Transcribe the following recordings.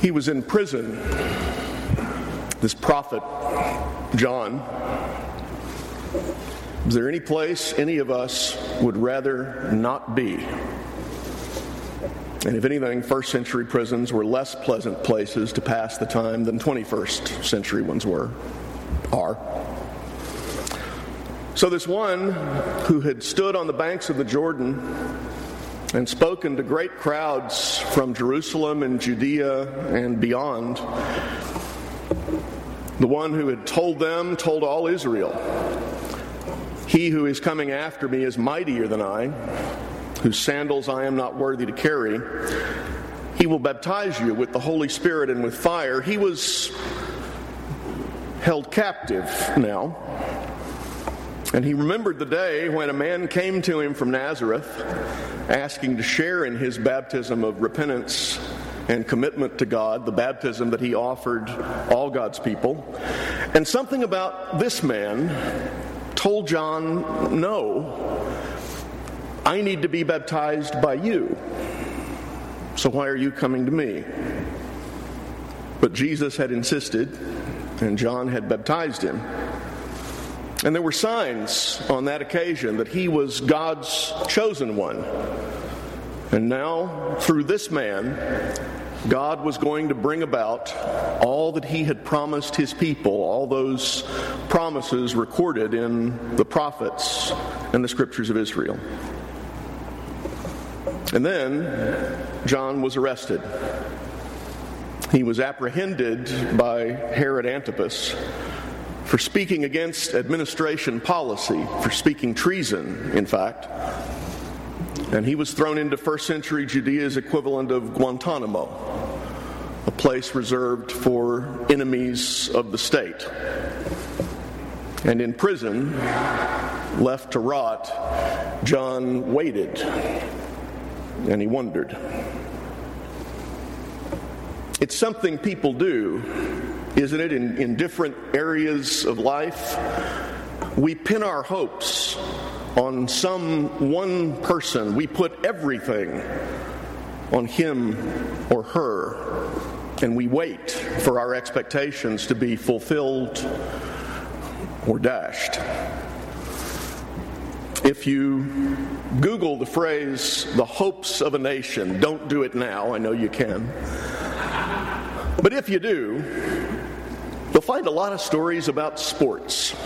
He was in prison, this prophet, John. Is there any place any of us would rather not be? And if anything, first century prisons were less pleasant places to pass the time than 21st century ones were, are. So, this one who had stood on the banks of the Jordan and spoken to great crowds from Jerusalem and Judea and beyond, the one who had told them, told all Israel, He who is coming after me is mightier than I, whose sandals I am not worthy to carry. He will baptize you with the Holy Spirit and with fire. He was held captive now and he remembered the day when a man came to him from Nazareth asking to share in his baptism of repentance and commitment to God, the baptism that he offered all God's people. And something about this man told John, No, I need to be baptized by you. So why are you coming to me? But Jesus had insisted, and John had baptized him. And there were signs on that occasion that he was God's chosen one. And now, through this man, God was going to bring about all that he had promised his people, all those promises recorded in the prophets and the scriptures of Israel. And then John was arrested. He was apprehended by Herod Antipas for speaking against administration policy, for speaking treason, in fact. And he was thrown into first century Judea's equivalent of Guantanamo, a place reserved for enemies of the state. And in prison, left to rot, John waited and he wondered. It's something people do isn't it? In, in different areas of life, we pin our hopes on some one person. We put everything on him or her, and we wait for our expectations to be fulfilled or dashed. If you Google the phrase, the hopes of a nation, don't do it now, I know you can. But if you do, find a lot of stories about sports.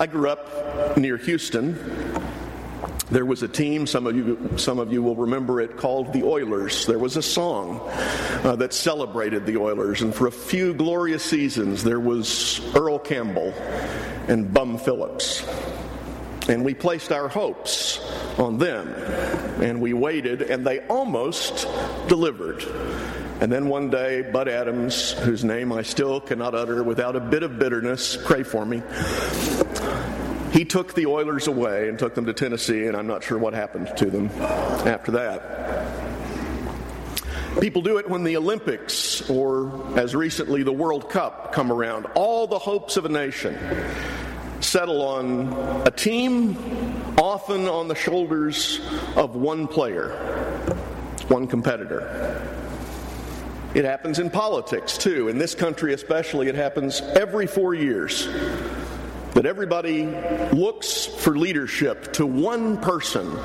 I grew up near Houston. There was a team, some of you, some of you will remember it, called the Oilers. There was a song uh, that celebrated the Oilers, and for a few glorious seasons, there was Earl Campbell and Bum Phillips. And we placed our hopes on them, and we waited, and they almost delivered. And then one day, Bud Adams, whose name I still cannot utter without a bit of bitterness, pray for me, he took the Oilers away and took them to Tennessee, and I'm not sure what happened to them after that. People do it when the Olympics, or as recently the World Cup, come around. All the hopes of a nation settle on a team, often on the shoulders of one player, one competitor. It happens in politics too. In this country, especially, it happens every four years. That everybody looks for leadership to one person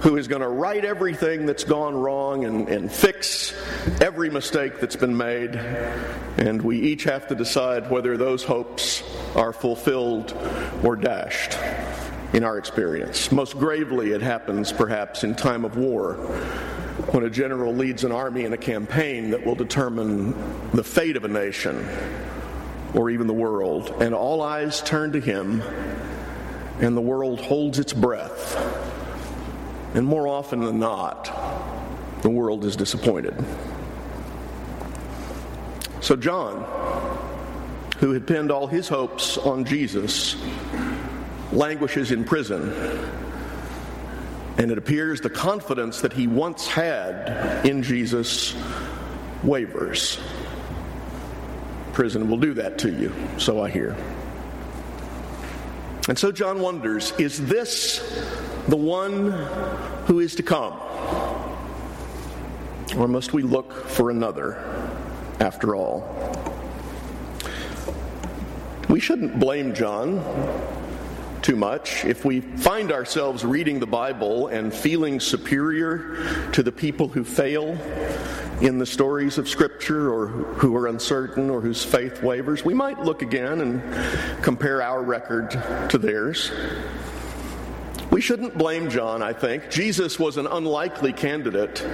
who is going to right everything that's gone wrong and, and fix every mistake that's been made. And we each have to decide whether those hopes are fulfilled or dashed in our experience. Most gravely, it happens perhaps in time of war when a general leads an army in a campaign that will determine the fate of a nation or even the world, and all eyes turn to him, and the world holds its breath. And more often than not, the world is disappointed. So, John, who had pinned all his hopes on Jesus, languishes in prison and it appears the confidence that he once had in Jesus wavers. Prison will do that to you, so I hear. And so John wonders is this the one who is to come? Or must we look for another after all? We shouldn't blame John too much. If we find ourselves reading the Bible and feeling superior to the people who fail in the stories of Scripture or who are uncertain or whose faith wavers, we might look again and compare our record to theirs. We shouldn't blame John, I think. Jesus was an unlikely candidate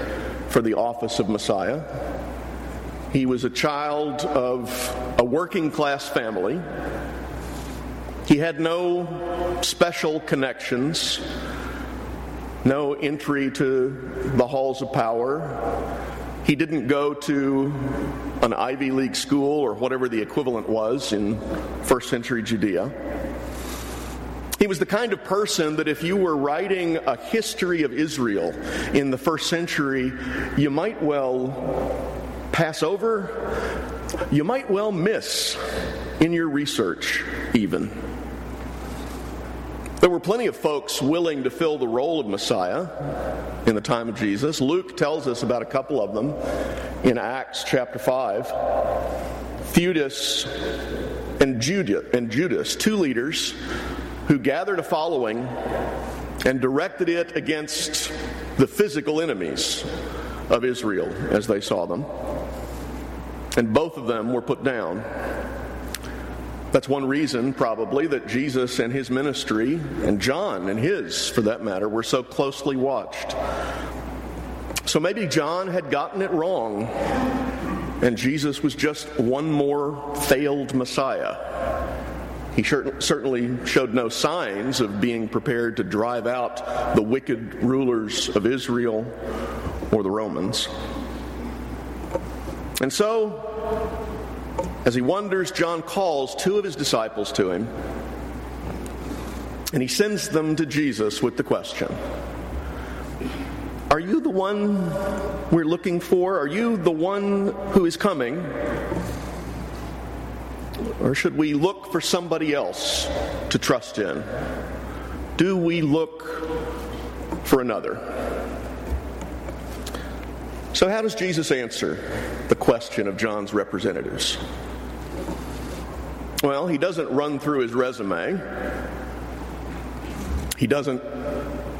for the office of Messiah. He was a child of a working class family. He had no special connections, no entry to the halls of power. He didn't go to an Ivy League school or whatever the equivalent was in first century Judea. He was the kind of person that if you were writing a history of Israel in the first century, you might well pass over, you might well miss in your research, even. There were plenty of folks willing to fill the role of Messiah in the time of Jesus. Luke tells us about a couple of them in Acts chapter 5. Theudas and Judas, and Judas, two leaders who gathered a following and directed it against the physical enemies of Israel as they saw them. And both of them were put down. That's one reason, probably, that Jesus and his ministry, and John and his, for that matter, were so closely watched. So maybe John had gotten it wrong, and Jesus was just one more failed Messiah. He certainly showed no signs of being prepared to drive out the wicked rulers of Israel or the Romans. And so, as he wonders, John calls two of his disciples to him, and he sends them to Jesus with the question Are you the one we're looking for? Are you the one who is coming? Or should we look for somebody else to trust in? Do we look for another? So, how does Jesus answer the question of John's representatives? Well, he doesn't run through his resume. He doesn't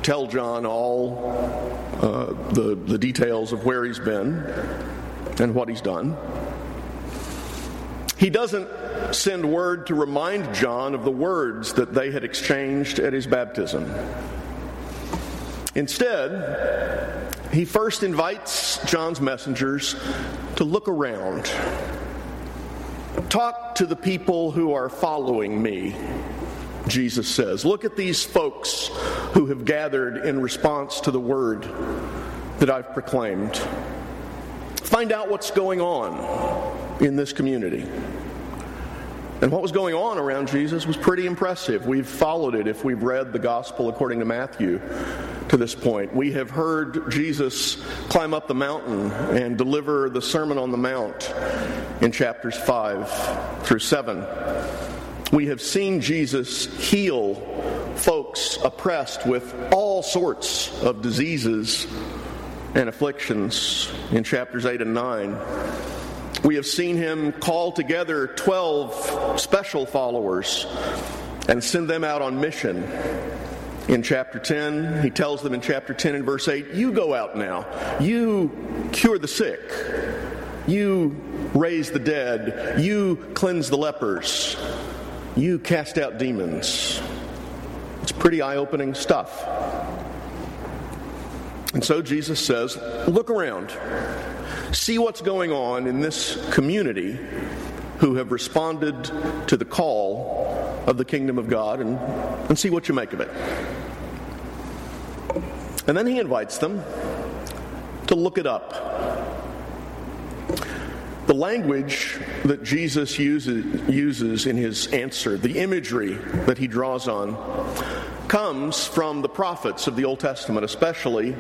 tell John all uh, the, the details of where he's been and what he's done. He doesn't send word to remind John of the words that they had exchanged at his baptism. Instead, he first invites John's messengers to look around Talk to the people who are following me, Jesus says. Look at these folks who have gathered in response to the word that I've proclaimed. Find out what's going on in this community. And what was going on around Jesus was pretty impressive. We've followed it if we've read the gospel according to Matthew to this point. We have heard Jesus climb up the mountain and deliver the Sermon on the Mount in chapters 5 through 7. We have seen Jesus heal folks oppressed with all sorts of diseases and afflictions in chapters 8 and 9. We have seen him call together 12 special followers and send them out on mission. In chapter 10, he tells them in chapter 10 and verse 8, You go out now. You cure the sick. You raise the dead. You cleanse the lepers. You cast out demons. It's pretty eye opening stuff. And so Jesus says, Look around see what's going on in this community who have responded to the call of the kingdom of God and, and see what you make of it. And then he invites them to look it up. The language that Jesus uses, uses in his answer, the imagery that he draws on, comes from the prophets of the Old Testament, especially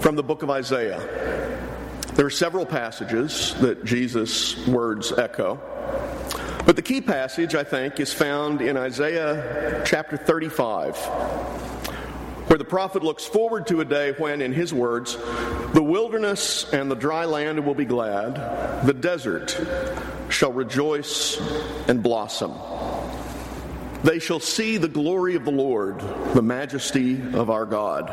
from the book of Isaiah. There are several passages that Jesus' words echo. But the key passage, I think, is found in Isaiah chapter 35, where the prophet looks forward to a day when, in his words, the wilderness and the dry land will be glad, the desert shall rejoice and blossom. They shall see the glory of the Lord, the majesty of our God.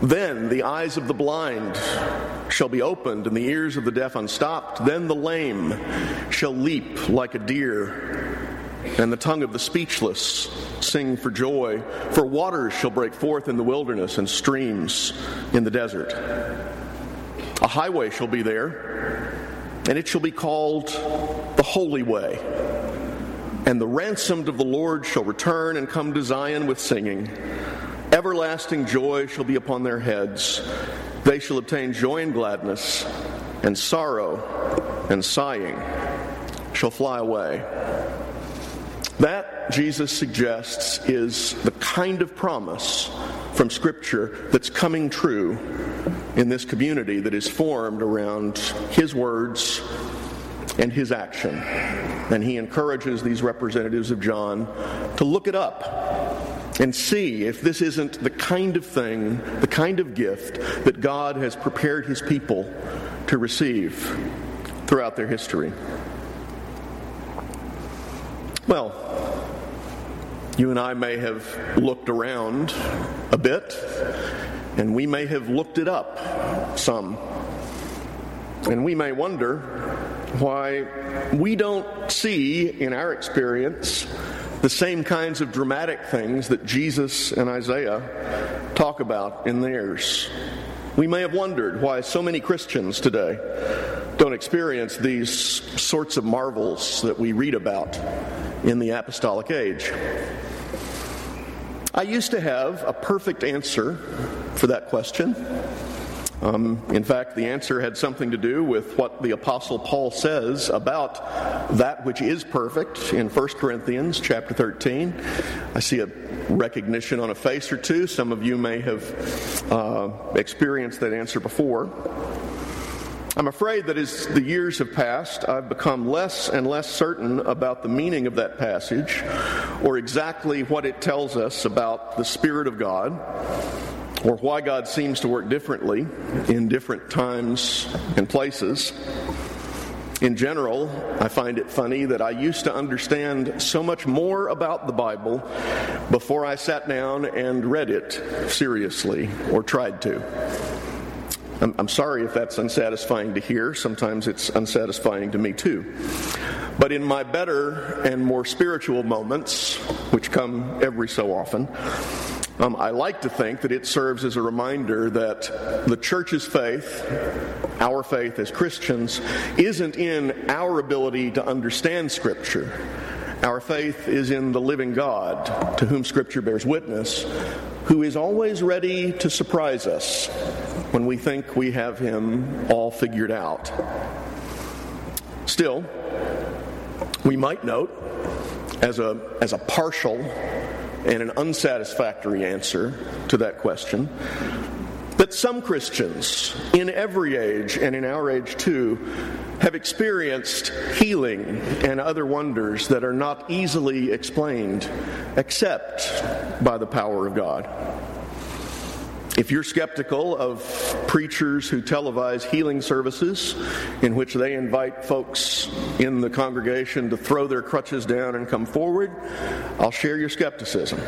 Then the eyes of the blind shall be opened, and the ears of the deaf unstopped. Then the lame shall leap like a deer, and the tongue of the speechless sing for joy. For waters shall break forth in the wilderness, and streams in the desert. A highway shall be there, and it shall be called the Holy Way. And the ransomed of the Lord shall return and come to Zion with singing. Everlasting joy shall be upon their heads. They shall obtain joy and gladness, and sorrow and sighing shall fly away. That, Jesus suggests, is the kind of promise from Scripture that's coming true in this community that is formed around His words and His action. And He encourages these representatives of John to look it up and see if this isn't the kind of thing, the kind of gift that God has prepared his people to receive throughout their history. Well, you and I may have looked around a bit, and we may have looked it up some. And we may wonder why we don't see, in our experience, the same kinds of dramatic things that Jesus and Isaiah talk about in theirs. We may have wondered why so many Christians today don't experience these sorts of marvels that we read about in the apostolic age. I used to have a perfect answer for that question. Um, in fact, the answer had something to do with what the Apostle Paul says about that which is perfect in 1 Corinthians chapter 13. I see a recognition on a face or two. Some of you may have uh, experienced that answer before. I'm afraid that as the years have passed, I've become less and less certain about the meaning of that passage or exactly what it tells us about the Spirit of God or why God seems to work differently in different times and places. In general, I find it funny that I used to understand so much more about the Bible before I sat down and read it seriously or tried to. I'm, I'm sorry if that's unsatisfying to hear. Sometimes it's unsatisfying to me too. But in my better and more spiritual moments, which come every so often, um, I like to think that it serves as a reminder that the church's faith, our faith as Christians, isn't in our ability to understand Scripture. Our faith is in the living God, to whom Scripture bears witness, who is always ready to surprise us when we think we have Him all figured out. Still, we might note, as a, as a partial and an unsatisfactory answer to that question that some Christians in every age and in our age too have experienced healing and other wonders that are not easily explained except by the power of God. If you're skeptical of preachers who televise healing services in which they invite folks in the congregation to throw their crutches down and come forward, I'll share your skepticism.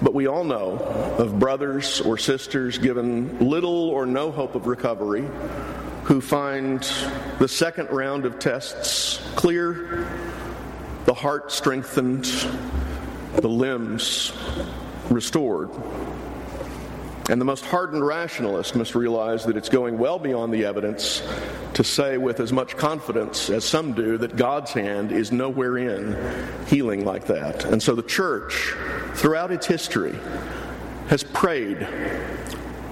But we all know of brothers or sisters given little or no hope of recovery who find the second round of tests clear, the heart strengthened, the limbs restored. And the most hardened rationalist must realize that it's going well beyond the evidence to say with as much confidence as some do that God's hand is nowhere in healing like that. And so the church, throughout its history, has prayed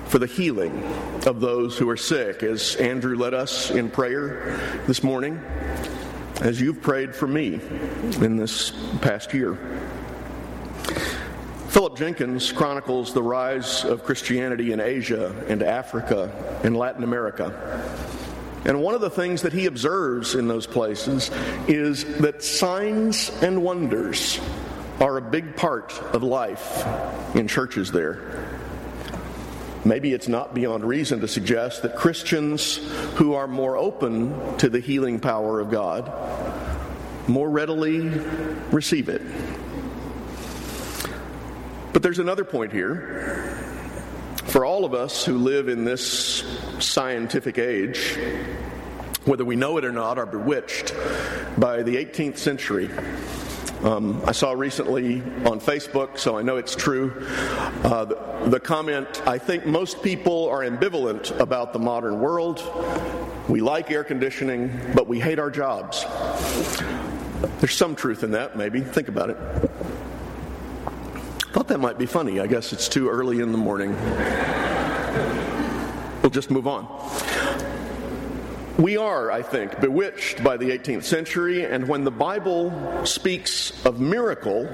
for the healing of those who are sick, as Andrew led us in prayer this morning, as you've prayed for me in this past year. Philip Jenkins chronicles the rise of Christianity in Asia and Africa and Latin America. And one of the things that he observes in those places is that signs and wonders are a big part of life in churches there. Maybe it's not beyond reason to suggest that Christians who are more open to the healing power of God more readily receive it. But there's another point here. For all of us who live in this scientific age, whether we know it or not, are bewitched by the 18th century. Um, I saw recently on Facebook, so I know it's true, uh, the, the comment I think most people are ambivalent about the modern world. We like air conditioning, but we hate our jobs. There's some truth in that, maybe. Think about it. That might be funny. I guess it's too early in the morning. We'll just move on. We are, I think, bewitched by the 18th century, and when the Bible speaks of miracle,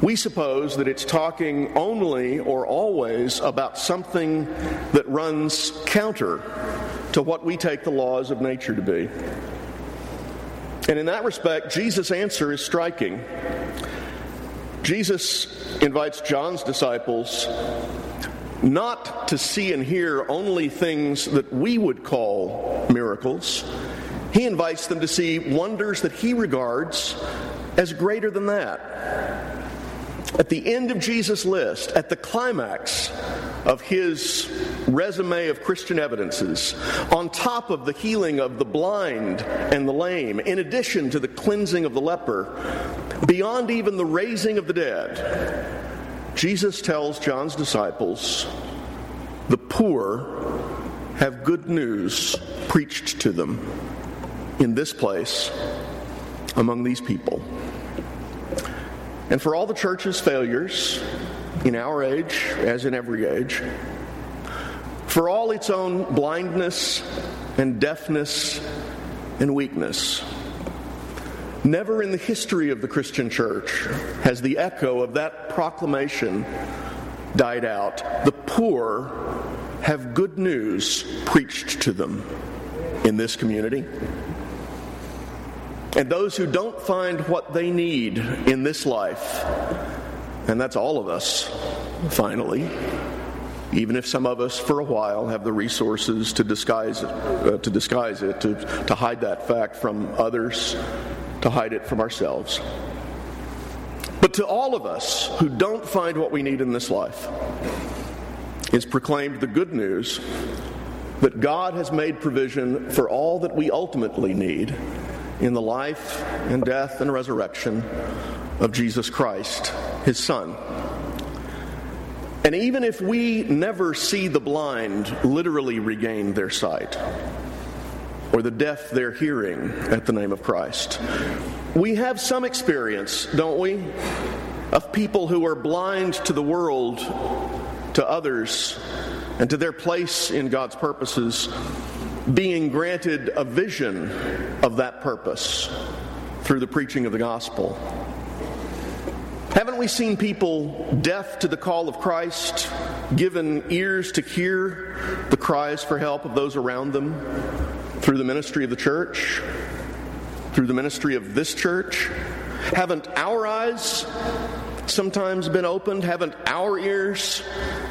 we suppose that it's talking only or always about something that runs counter to what we take the laws of nature to be. And in that respect, Jesus' answer is striking. Jesus invites John's disciples not to see and hear only things that we would call miracles. He invites them to see wonders that he regards as greater than that. At the end of Jesus' list, at the climax of his resume of Christian evidences, on top of the healing of the blind and the lame, in addition to the cleansing of the leper, beyond even the raising of the dead, Jesus tells John's disciples, the poor have good news preached to them in this place among these people. And for all the church's failures in our age, as in every age, for all its own blindness and deafness and weakness, never in the history of the Christian church has the echo of that proclamation died out. The poor have good news preached to them in this community. And those who don't find what they need in this life, and that's all of us, finally, even if some of us for a while have the resources to disguise it, uh, to disguise it, to, to hide that fact from others, to hide it from ourselves. But to all of us who don't find what we need in this life, is proclaimed the good news that God has made provision for all that we ultimately need in the life and death and resurrection of Jesus Christ, his Son. And even if we never see the blind literally regain their sight, or the deaf their hearing at the name of Christ, we have some experience, don't we, of people who are blind to the world, to others, and to their place in God's purposes being granted a vision of that purpose through the preaching of the gospel. Haven't we seen people deaf to the call of Christ, given ears to hear the cries for help of those around them through the ministry of the church, through the ministry of this church? Haven't our eyes sometimes been opened? Haven't our ears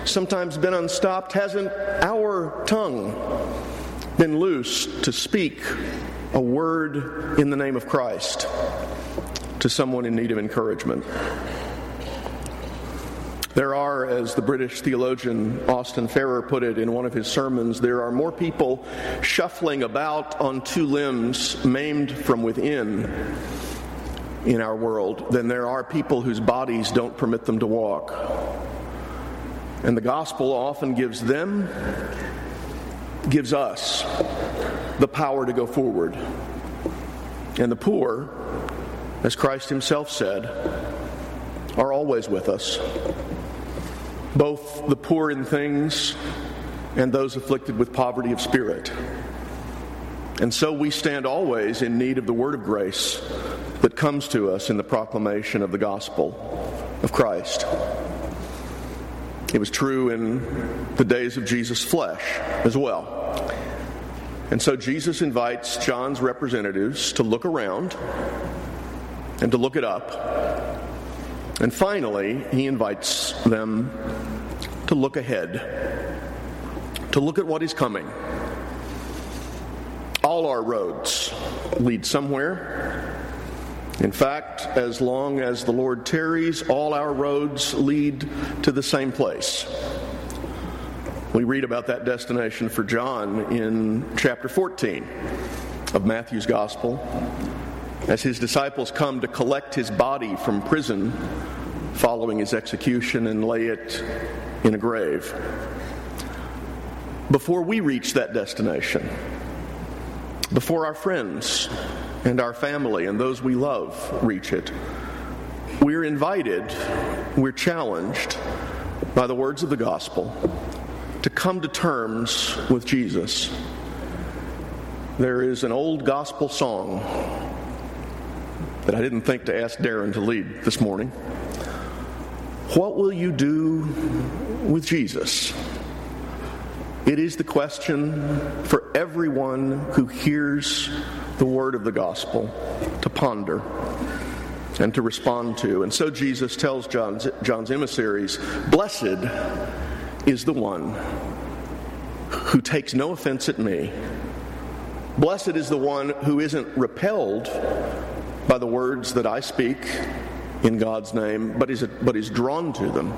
sometimes been unstopped? Hasn't our tongue been loosed to speak a word in the name of Christ to someone in need of encouragement. There are, as the British theologian Austin Farrer put it in one of his sermons, there are more people shuffling about on two limbs, maimed from within, in our world than there are people whose bodies don't permit them to walk. And the gospel often gives them gives us the power to go forward. And the poor, as Christ Himself said, are always with us. Both the poor in things and those afflicted with poverty of spirit. And so we stand always in need of the word of grace that comes to us in the proclamation of the gospel of Christ. It was true in the days of Jesus' flesh as well. And so Jesus invites John's representatives to look around and to look it up And finally, he invites them to look ahead, to look at what is coming. All our roads lead somewhere. In fact, as long as the Lord tarries, all our roads lead to the same place. We read about that destination for John in chapter 14 of Matthew's Gospel as his disciples come to collect his body from prison following his execution and lay it in a grave. Before we reach that destination, before our friends and our family and those we love reach it, we're invited, we're challenged by the words of the gospel to come to terms with Jesus. There is an old gospel song that I didn't think to ask Darren to lead this morning. What will you do with Jesus? It is the question for everyone who hears the word of the gospel to ponder and to respond to. And so Jesus tells John's, John's emissaries Blessed is the one who takes no offense at me. Blessed is the one who isn't repelled by the words that I speak in God's name, but is, but is drawn to them.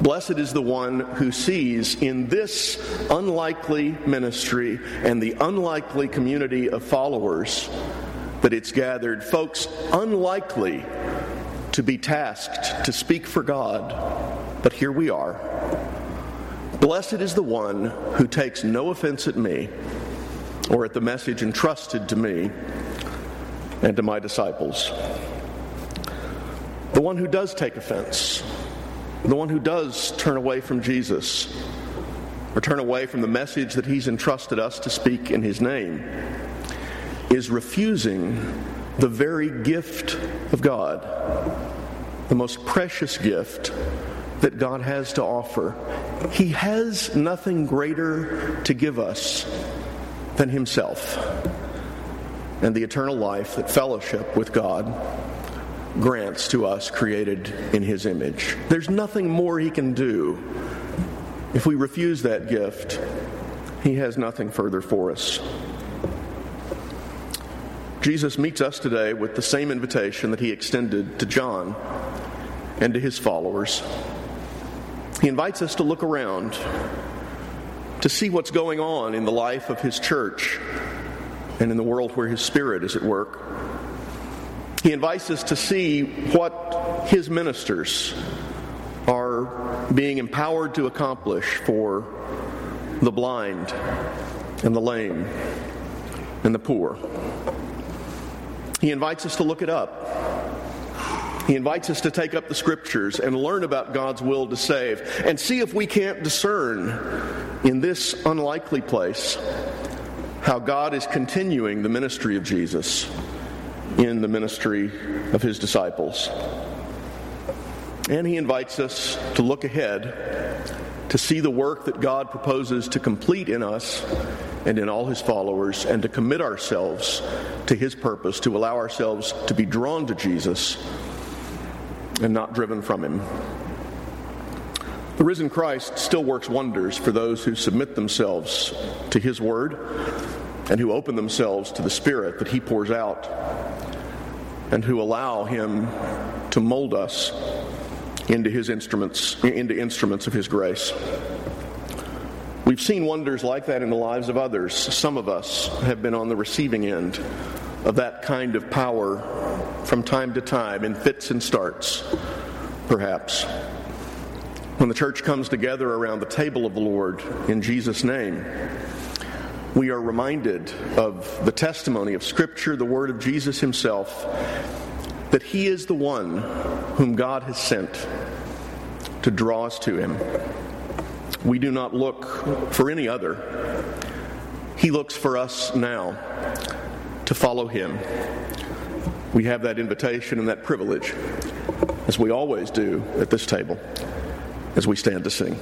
Blessed is the one who sees in this unlikely ministry and the unlikely community of followers that it's gathered folks unlikely to be tasked to speak for God, but here we are. Blessed is the one who takes no offense at me or at the message entrusted to me and to my disciples. The one who does take offense, the one who does turn away from Jesus or turn away from the message that he's entrusted us to speak in his name, is refusing the very gift of God, the most precious gift that God has to offer. He has nothing greater to give us than Himself and the eternal life that fellowship with God grants to us created in His image. There's nothing more He can do. If we refuse that gift, He has nothing further for us. Jesus meets us today with the same invitation that He extended to John and to His followers. He invites us to look around, to see what's going on in the life of His church and in the world where His Spirit is at work. He invites us to see what His ministers are being empowered to accomplish for the blind and the lame and the poor. He invites us to look it up he invites us to take up the scriptures and learn about God's will to save and see if we can't discern in this unlikely place how God is continuing the ministry of Jesus in the ministry of his disciples. And he invites us to look ahead to see the work that God proposes to complete in us and in all his followers, and to commit ourselves to his purpose, to allow ourselves to be drawn to Jesus and not driven from him. The risen Christ still works wonders for those who submit themselves to his word and who open themselves to the Spirit that he pours out and who allow him to mold us into his instruments into instruments of his grace. We've seen wonders like that in the lives of others. Some of us have been on the receiving end of that kind of power from time to time in fits and starts, perhaps. When the church comes together around the table of the Lord in Jesus' name, we are reminded of the testimony of Scripture, the word of Jesus himself, that he is the one whom God has sent to draw us to him. We do not look for any other. He looks for us now to follow him we have that invitation and that privilege, as we always do at this table, as we stand to sing.